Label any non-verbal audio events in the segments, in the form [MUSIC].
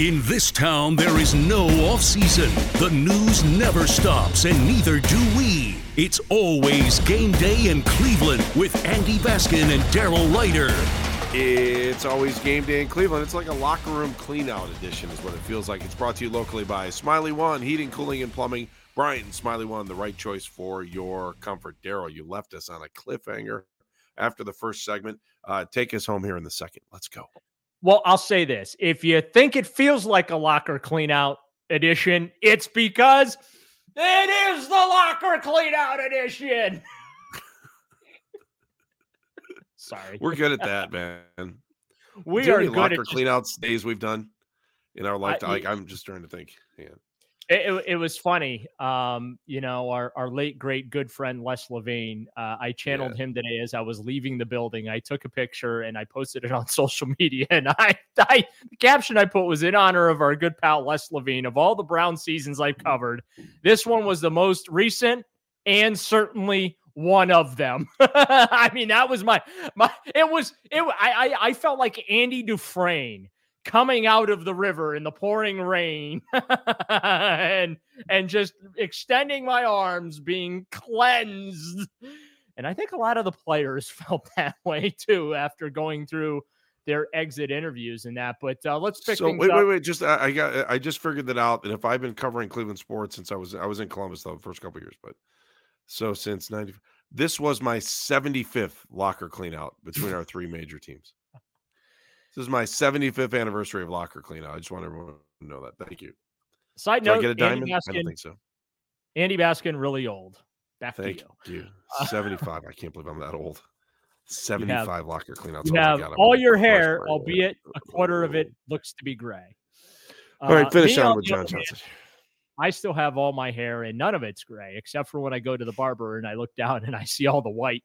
In this town, there is no off season. The news never stops, and neither do we. It's always game day in Cleveland with Andy Baskin and Daryl Ruiter. It's always game day in Cleveland. It's like a locker room cleanout edition, is what it feels like. It's brought to you locally by Smiley One Heating, Cooling, and Plumbing. Brian, Smiley One, the right choice for your comfort. Daryl, you left us on a cliffhanger after the first segment. Uh, take us home here in the second. Let's go. Well, I'll say this. If you think it feels like a locker cleanout edition, it's because it is the locker cleanout edition. [LAUGHS] Sorry. We're good at [LAUGHS] that, man. We Do you are any good locker at cleanouts days we've done in our lifetime. I- like I'm just trying to think. Yeah. It, it, it was funny. Um, you know, our, our late great good friend Les Levine. Uh, I channeled him today as I was leaving the building. I took a picture and I posted it on [LAUGHS] social media. And I, I the caption I put was in honor of our good pal Les Levine. Of all the Brown seasons I've covered, this one was the most recent and certainly one of them. [LAUGHS] I mean, that was my my. It was it. I I, I felt like Andy Dufresne coming out of the river in the pouring rain [LAUGHS] and and just extending my arms being cleansed and i think a lot of the players [LAUGHS] felt that way too after going through their exit interviews and that but uh, let's pick So things wait, up. wait, wait. Just I, I got I just figured that out. And if I've been covering Cleveland sports since I was I was in Columbus though the first couple of years, but so since ninety this was my 75th locker cleanout between our three major teams. This is my 75th anniversary of locker cleanout. I just want everyone to know that. Thank you. side Do I note get a Andy diamond? I don't think so. Andy Baskin really old back Thank you you. [LAUGHS] 75. I can't believe I'm that old. 75 locker cleanouts. you have all your hair albeit a quarter of it looks to be gray All right, Uh, finish me, on with John Johnson. I still have all my hair and none of it's gray, except for when I go to the barber and I look down and I see all the white.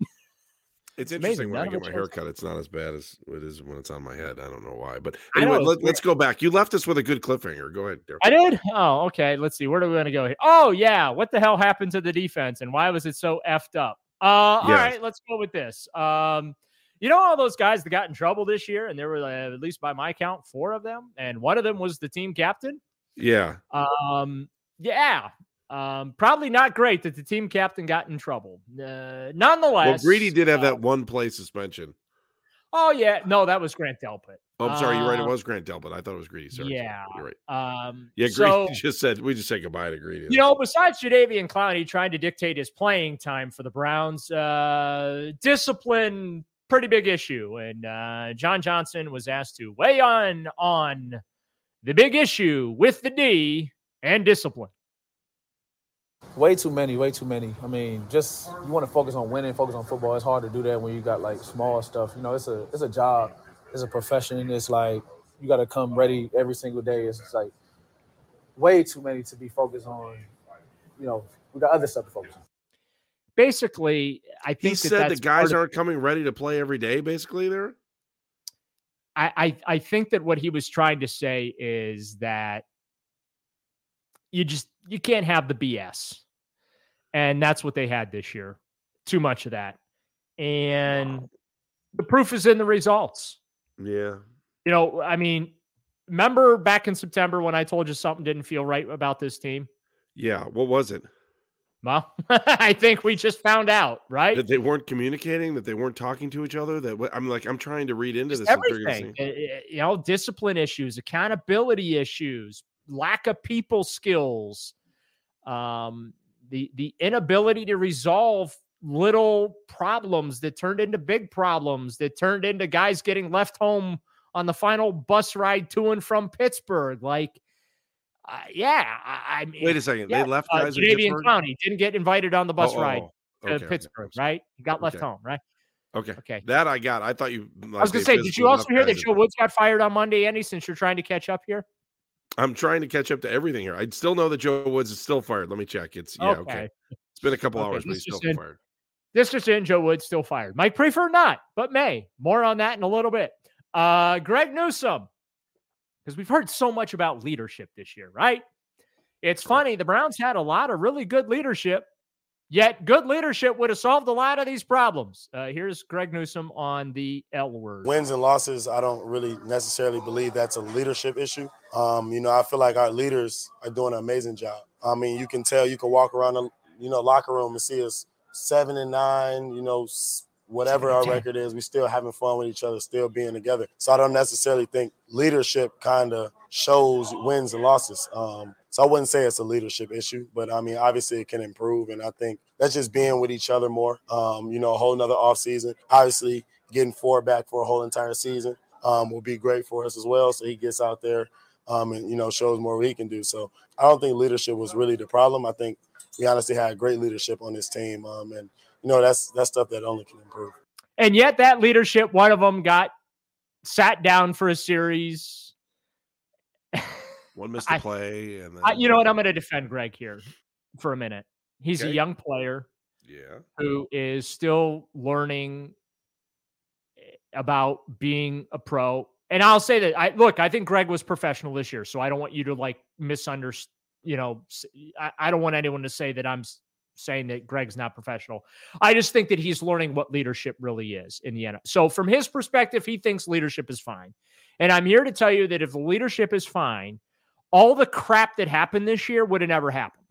It's amazing. interesting when I None get my hair cut. It's not as bad as it is when it's on my head. I don't know why. But anyway, let, us go back. You left us with a good cliffhanger. Go ahead, Daryl. I did? Oh, okay. Let's see. Where do we want to go here? Oh, yeah. What the hell happened to the defense and why was it so effed up? Uh, all right, let's go with this. Um, you know all those guys that got in trouble this year, and there were uh, at least by my count four of them, and one of them was the team captain. Yeah. Um, yeah. Um, probably not great that the team captain got in trouble. Uh, nonetheless, Well, Greedy did have uh, that one play suspension. Oh yeah, no, that was Grant Delpit. Oh, I'm sorry. You're right. It Uh, was Grant Delpit. I thought it was Greedy. Sorry. sorry. yeah. You're right. Um, Yeah. Greedy so [LAUGHS] just said, we just say goodbye to Greedy. you know, besides Jadeveon Clowney trying to dictate his playing time for the Browns, uh, discipline pretty big issue, and uh, John Johnson was asked to weigh on on the big issue with the D and discipline. Way too many, way too many. I mean, just you want to focus on winning, focus on football. It's hard to do that when you got like small stuff. You know, it's a it's a job, it's a profession. It's like you got to come ready every single day. It's just like way too many to be focused on. You know, we got other stuff to focus on. Basically, I think he that said the guys aren't coming ready to play every day, basically, there. I, I I think that what he was trying to say is that you just you can't have the BS, and that's what they had this year. Too much of that, and the proof is in the results. Yeah. You know, I mean, remember back in September when I told you something didn't feel right about this team? Yeah. What was it? Well, [LAUGHS] I think we just found out, right? That they weren't communicating, that they weren't talking to each other. That I'm like, I'm trying to read into Just this. and figure this everything. Uh, uh, You know, discipline issues, accountability issues, lack of people skills, um, the the inability to resolve little problems that turned into big problems that turned into guys getting left home on the final bus ride to and from Pittsburgh. Like, uh, yeah, I, I mean, Wait a second. yeah, They left uh, guys in Jadeveon Pittsburgh? Didn't get invited on the bus Oh, ride oh. to Okay, okay. Pittsburgh, right? He got left Okay. home, right? Okay. Okay. That I got. I thought you. I was gonna say, did you also hear that Joe Woods got fired on Monday, Andy? Since you're trying to catch up here. I'm trying to catch up to everything here. I still know that Joe Woods is still fired. Let me check. It's yeah, okay. Okay. It's been a couple Okay, hours, but he's still in. fired. This just in, Joe Woods still fired. Mike Priefer not, but may. More on that in a little bit. Uh, Greg Newsome, because we've heard so much about leadership this year, right? It's funny. The Browns had a lot of really good leadership Yet good leadership would have solved a lot of these problems. Uh, here's Greg Newsome on the L word. Wins and losses, I don't really necessarily believe that's a leadership issue. Um, you know, I feel like our leaders are doing an amazing job. I mean, you can tell, you can walk around the, you know, locker room and see us seven and nine, you know, whatever our record is, we still having fun with each other, still being together. So I don't necessarily think leadership kind of shows wins and losses. Um, so I wouldn't say it's a leadership issue, but I mean, obviously it can improve. And I think that's just being with each other more. Um, you know, a whole nother off season. Obviously, getting four back for a whole entire season um, will be great for us as well. So he gets out there um, and, you know, shows more what he can do. So I don't think leadership was really the problem. I think we honestly had great leadership on this team. Um, and you know, that's that's stuff that only can improve. And yet, that leadership, one of them got sat down for a series. One missed a play, and then... I, you know what? I'm going to defend Greg here for a minute. He's okay. a young player, yeah, who is still learning eh, about being a pro. And I'll say that I look, I think Greg was professional this year, so I don't want you to like misunderstand. You know, I, I don't want anyone to say that I'm saying that Greg's not professional. I just think that he's learning what leadership really is in the end. So from his perspective, he thinks leadership is fine. And I'm here to tell you that if the leadership is fine, all the crap that happened this year would have never happened.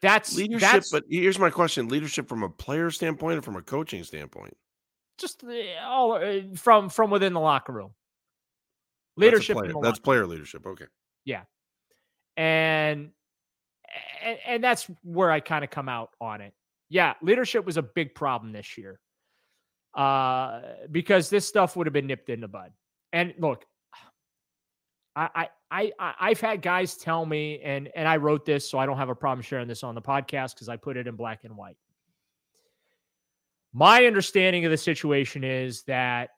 That's leadership, that's, but here's my question: leadership from a player standpoint or from a coaching standpoint? Just all uh, from from within the locker room. Leadership. That's, player. that's player leadership. Okay. Yeah, and and, and that's where I kind of come out on it. Yeah, leadership was a big problem this year uh, because this stuff would have been nipped in the bud. And look, I, I, I, I've had guys tell me, and and I wrote this, so I don't have a problem sharing this on the podcast because I put it in black and white. My understanding of the situation is that,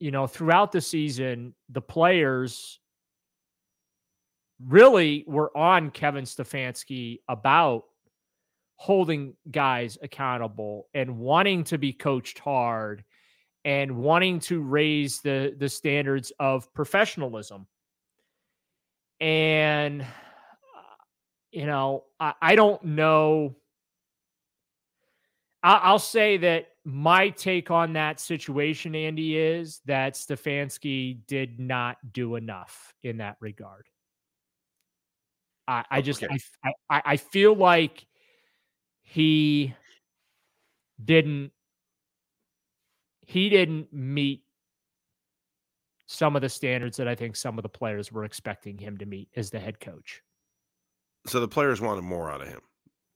you know, throughout the season, the players really were on Kevin Stefanski about holding guys accountable and wanting to be coached hard and wanting to raise the the standards of professionalism. And uh, you know, I, I don't know. I, I'll say that my take on that situation, Andy, is that Stefanski did not do enough in that regard. I, I just okay. I, I I feel like he didn't he didn't meet some of the standards that I think some of the players were expecting him to meet as the head coach. So the players wanted more out of him.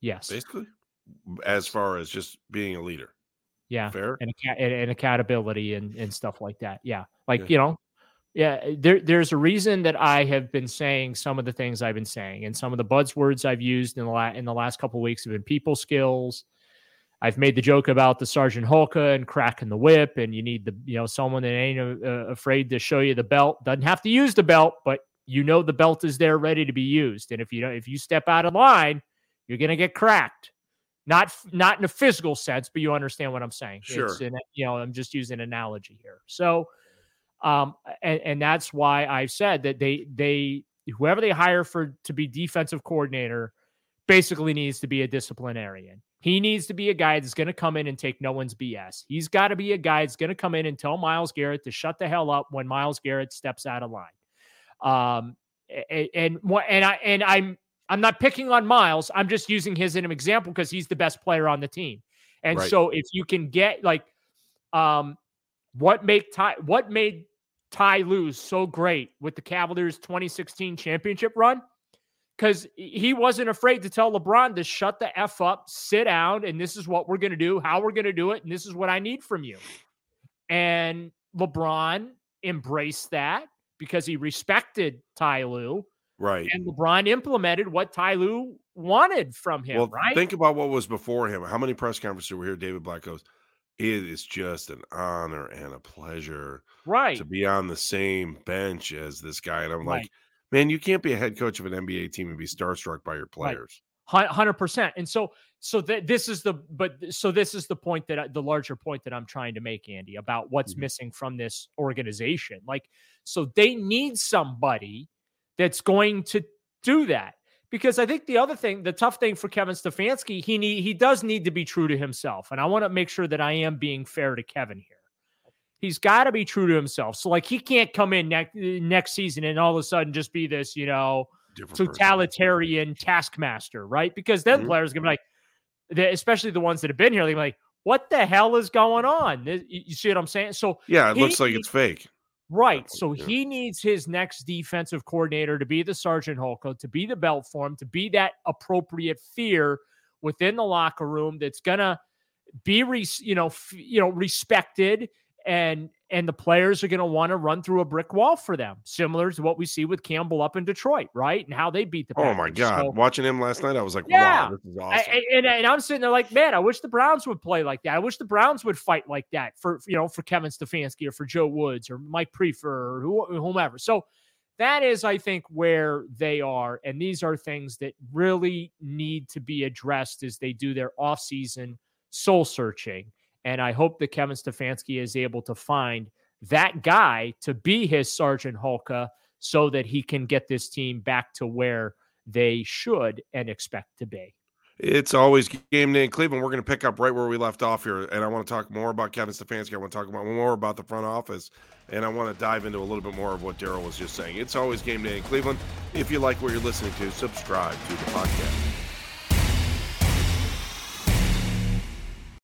Yes. Basically, as far as just being a leader. Yeah. Fair. And, and accountability and, and stuff like that. Yeah. Like, yeah. you know, yeah, there, there's a reason that I have been saying some of the things I've been saying, and some of the buzzwords I've used in the la- in the last couple weeks have been people skills. I've made the joke about the Sergeant Hulka and cracking the whip, and you need the you know someone that ain't uh, uh, afraid to show you the belt. Doesn't have to use the belt, but you know the belt is there ready to be used. And if you don't, if you step out of line, you're gonna get cracked. Not not in a physical sense, but you understand what I'm saying. Sure. It's in, you know, I'm just using an analogy here. So um, and, and that's why I've said that they they whoever they hire for to be defensive coordinator basically needs to be a disciplinarian. He needs to be a guy that's going to come in and take no one's BS. He's got to be a guy that's going to come in and tell Myles Garrett to shut the hell up when Myles Garrett steps out of line. Um, and and, and I and I'm I'm not picking on Myles. I'm just using his as an example because he's the best player on the team. And right. so if you can get like um what make Ty what made Ty Lue so great with the Cavaliers 2016 championship run? Because he wasn't afraid to tell LeBron to shut the F up, sit down, and this is what we're going to do, how we're going to do it, and this is what I need from you. And LeBron embraced that because he respected Ty Lue. Right. And LeBron implemented what Ty Lue wanted from him. Well, right. Think about what was before him. How many press conferences were here? David Blatt goes, it is just an honor and a pleasure right to be on the same bench as this guy and i'm right. like man you can't be a head coach of an nba team and be starstruck by your players right. 100% and so so that this is the but so this is the point that I, the larger point that i'm trying to make andy about what's mm-hmm. missing from this organization like so they need somebody that's going to do that because I think the other thing, the tough thing for Kevin Stefanski, he need he does need to be true to himself, and I want to make sure that I am being fair to Kevin here. He's got to be true to himself. So like he can't come in next next season and all of a sudden just be this, you know, Different totalitarian person. taskmaster, right? Because then mm-hmm. players gonna be like, especially the ones that have been here, they're like, what the hell is going on? You see what I'm saying? So yeah, it he, looks like it's fake. Right. So yeah. he needs his next defensive coordinator to be the Sergeant Hulka, to be the belt for him, to be that appropriate fear within the locker room that's gonna be, re- you know, f- you know, respected and and the players are going to want to run through a brick wall for them, similar to what we see with Campbell up in Detroit, right? And how they beat the. Packers. Oh my god! So, Watching him last night, I was like, yeah, wow, this is awesome. I, and, and I'm sitting there like, man, I wish the Browns would play like that. I wish the Browns would fight like that for you know for Kevin Stefanski or for Joe Woods or Mike Priefer or whomever. So that is, I think, where they are, and these are things that really need to be addressed as they do their offseason soul searching and I hope that Kevin Stefanski is able to find that guy to be his Sergeant Hulka so that he can get this team back to where they should and expect to be. It's always game day in Cleveland. We're going to pick up right where we left off here. And I want to talk more about Kevin Stefanski. I want to talk about more about the front office. And I want to dive into a little bit more of what Daryl was just saying. It's always game day in Cleveland. If you like what you're listening to, subscribe to the podcast.